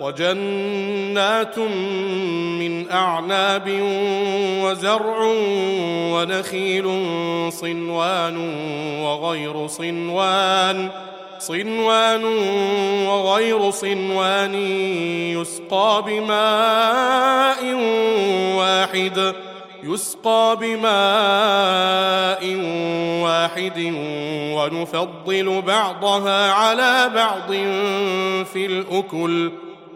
وجنات من أعناب وزرع ونخيل صنوان وغير صنوان صنوان وغير صنوان يسقى بماء واحد يسقى بماء واحد ونفضل بعضها على بعض في الأكل.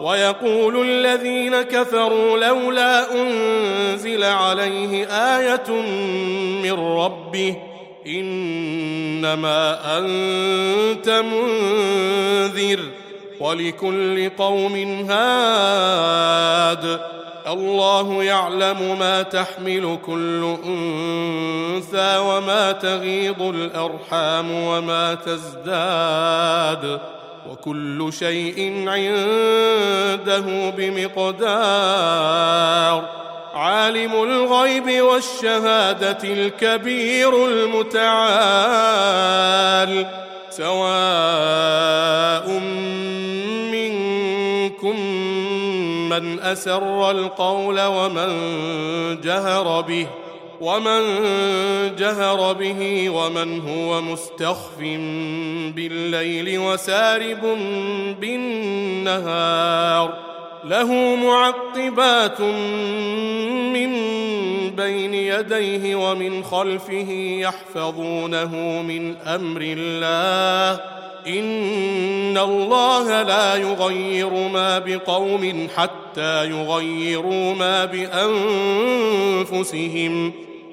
ويقول الذين كفروا لولا أنزل عليه آية من ربه إنما أنت منذر ولكل قوم هاد الله يعلم ما تحمل كل أنثى وما تغيض الأرحام وما تزداد وكل شيء عنده بمقدار. عالم الغيب والشهادة الكبير المتعال. سواء منكم من أسر القول ومن جهر به. ومن جهر به ومن هو مستخف بالليل وسارب بالنهار له معقبات من بين يديه ومن خلفه يحفظونه من أمر الله. إن الله لا يغير ما بقوم حتى يغيروا ما بأنفسهم.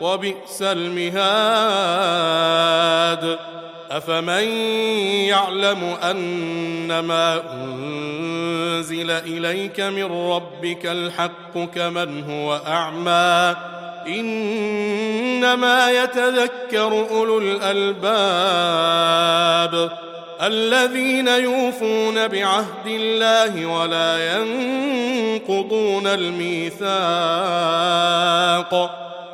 وبئس المهاد. أفمن يعلم انما أنزل إليك من ربك الحق كمن هو أعمى؟ إنما يتذكر أولو الألباب الذين يوفون بعهد الله ولا ينقضون الميثاق.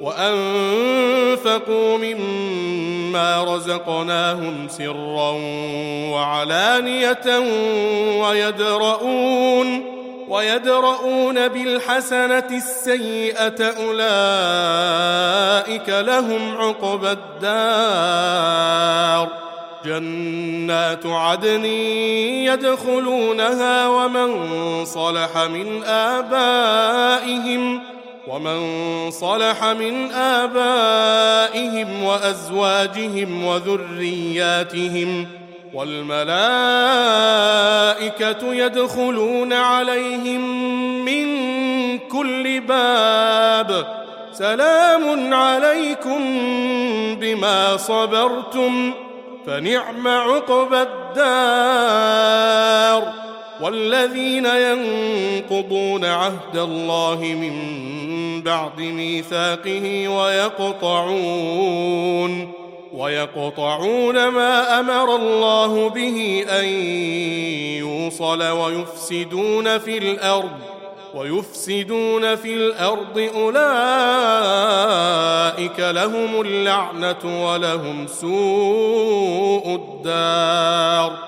وأنفقوا مما رزقناهم سرا وعلانية ويدرؤون ويدرؤون بالحسنة السيئة أولئك لهم عقبى الدار. جنات عدن يدخلونها ومن صلح من آبائهم ومن صلح من آبائهم وأزواجهم وذرياتهم والملائكة يدخلون عليهم من كل باب سلام عليكم بما صبرتم فنعم عقبى الدار والذين ينقضون عهد الله من بعد ميثاقه ويقطعون ويقطعون ما أمر الله به أن يوصل ويفسدون في الأرض ويفسدون في الأرض أولئك لهم اللعنة ولهم سوء الدار.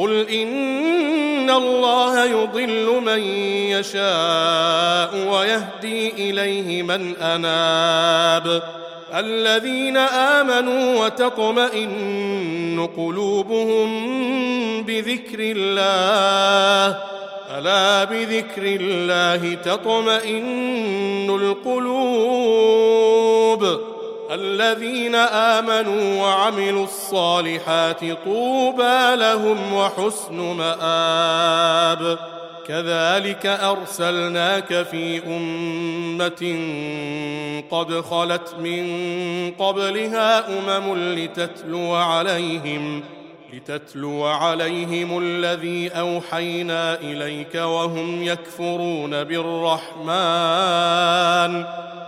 قل ان الله يضل من يشاء ويهدي اليه من اناب الذين امنوا وتطمئن قلوبهم بذكر الله الا بذكر الله تطمئن القلوب الذين آمنوا وعملوا الصالحات طوبى لهم وحسن مآب. كذلك أرسلناك في أمة قد خلت من قبلها أمم لتتلو عليهم لتتلو عليهم الذي أوحينا إليك وهم يكفرون بالرحمن.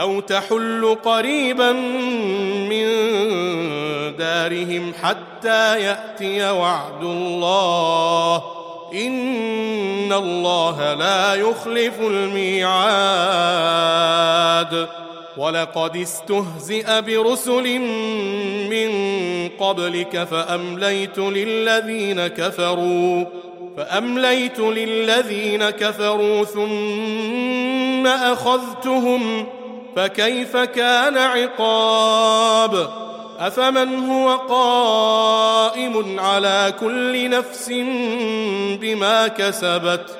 أو تحل قريبا من دارهم حتى يأتي وعد الله. إن الله لا يخلف الميعاد. ولقد استهزئ برسل من قبلك فأمليت للذين كفروا فأمليت للذين كفروا ثم أخذتهم فكيف كان عقاب؟ أفمن هو قائم على كل نفس بما كسبت؟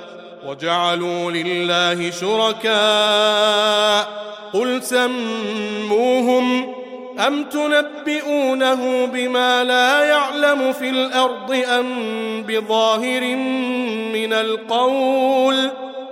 وجعلوا لله شركاء. قل سموهم أم تنبئونه بما لا يعلم في الأرض أم بظاهر من القول؟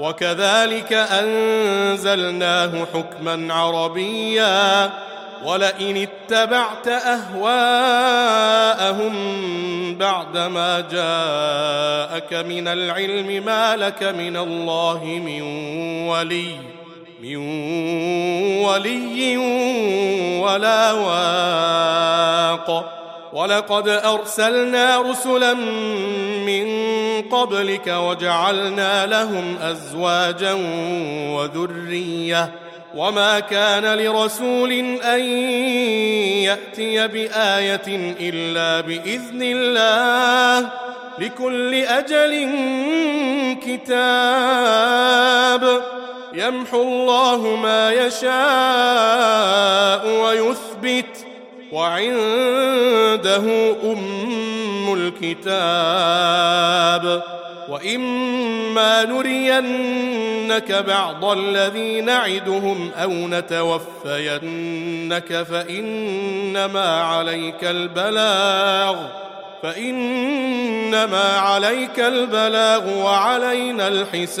وكذلك أنزلناه حكما عربيا ولئن اتبعت أهواءهم بعدما جاءك من العلم ما لك من الله من ولي من ولي ولا واق. ولقد أرسلنا رسلا من قبلك وجعلنا لهم أزواجا وذرية. وما كان لرسول أن يأتي بآية إلا بإذن الله. لكل أجل كتاب. يمحو الله ما يشاء ويثبت. وعنده ام الكتاب وإما نرينك بعض الذي نعدهم أو نتوفينك فإنما عليك البلاغ فإنما عليك البلاغ وعلينا الحساب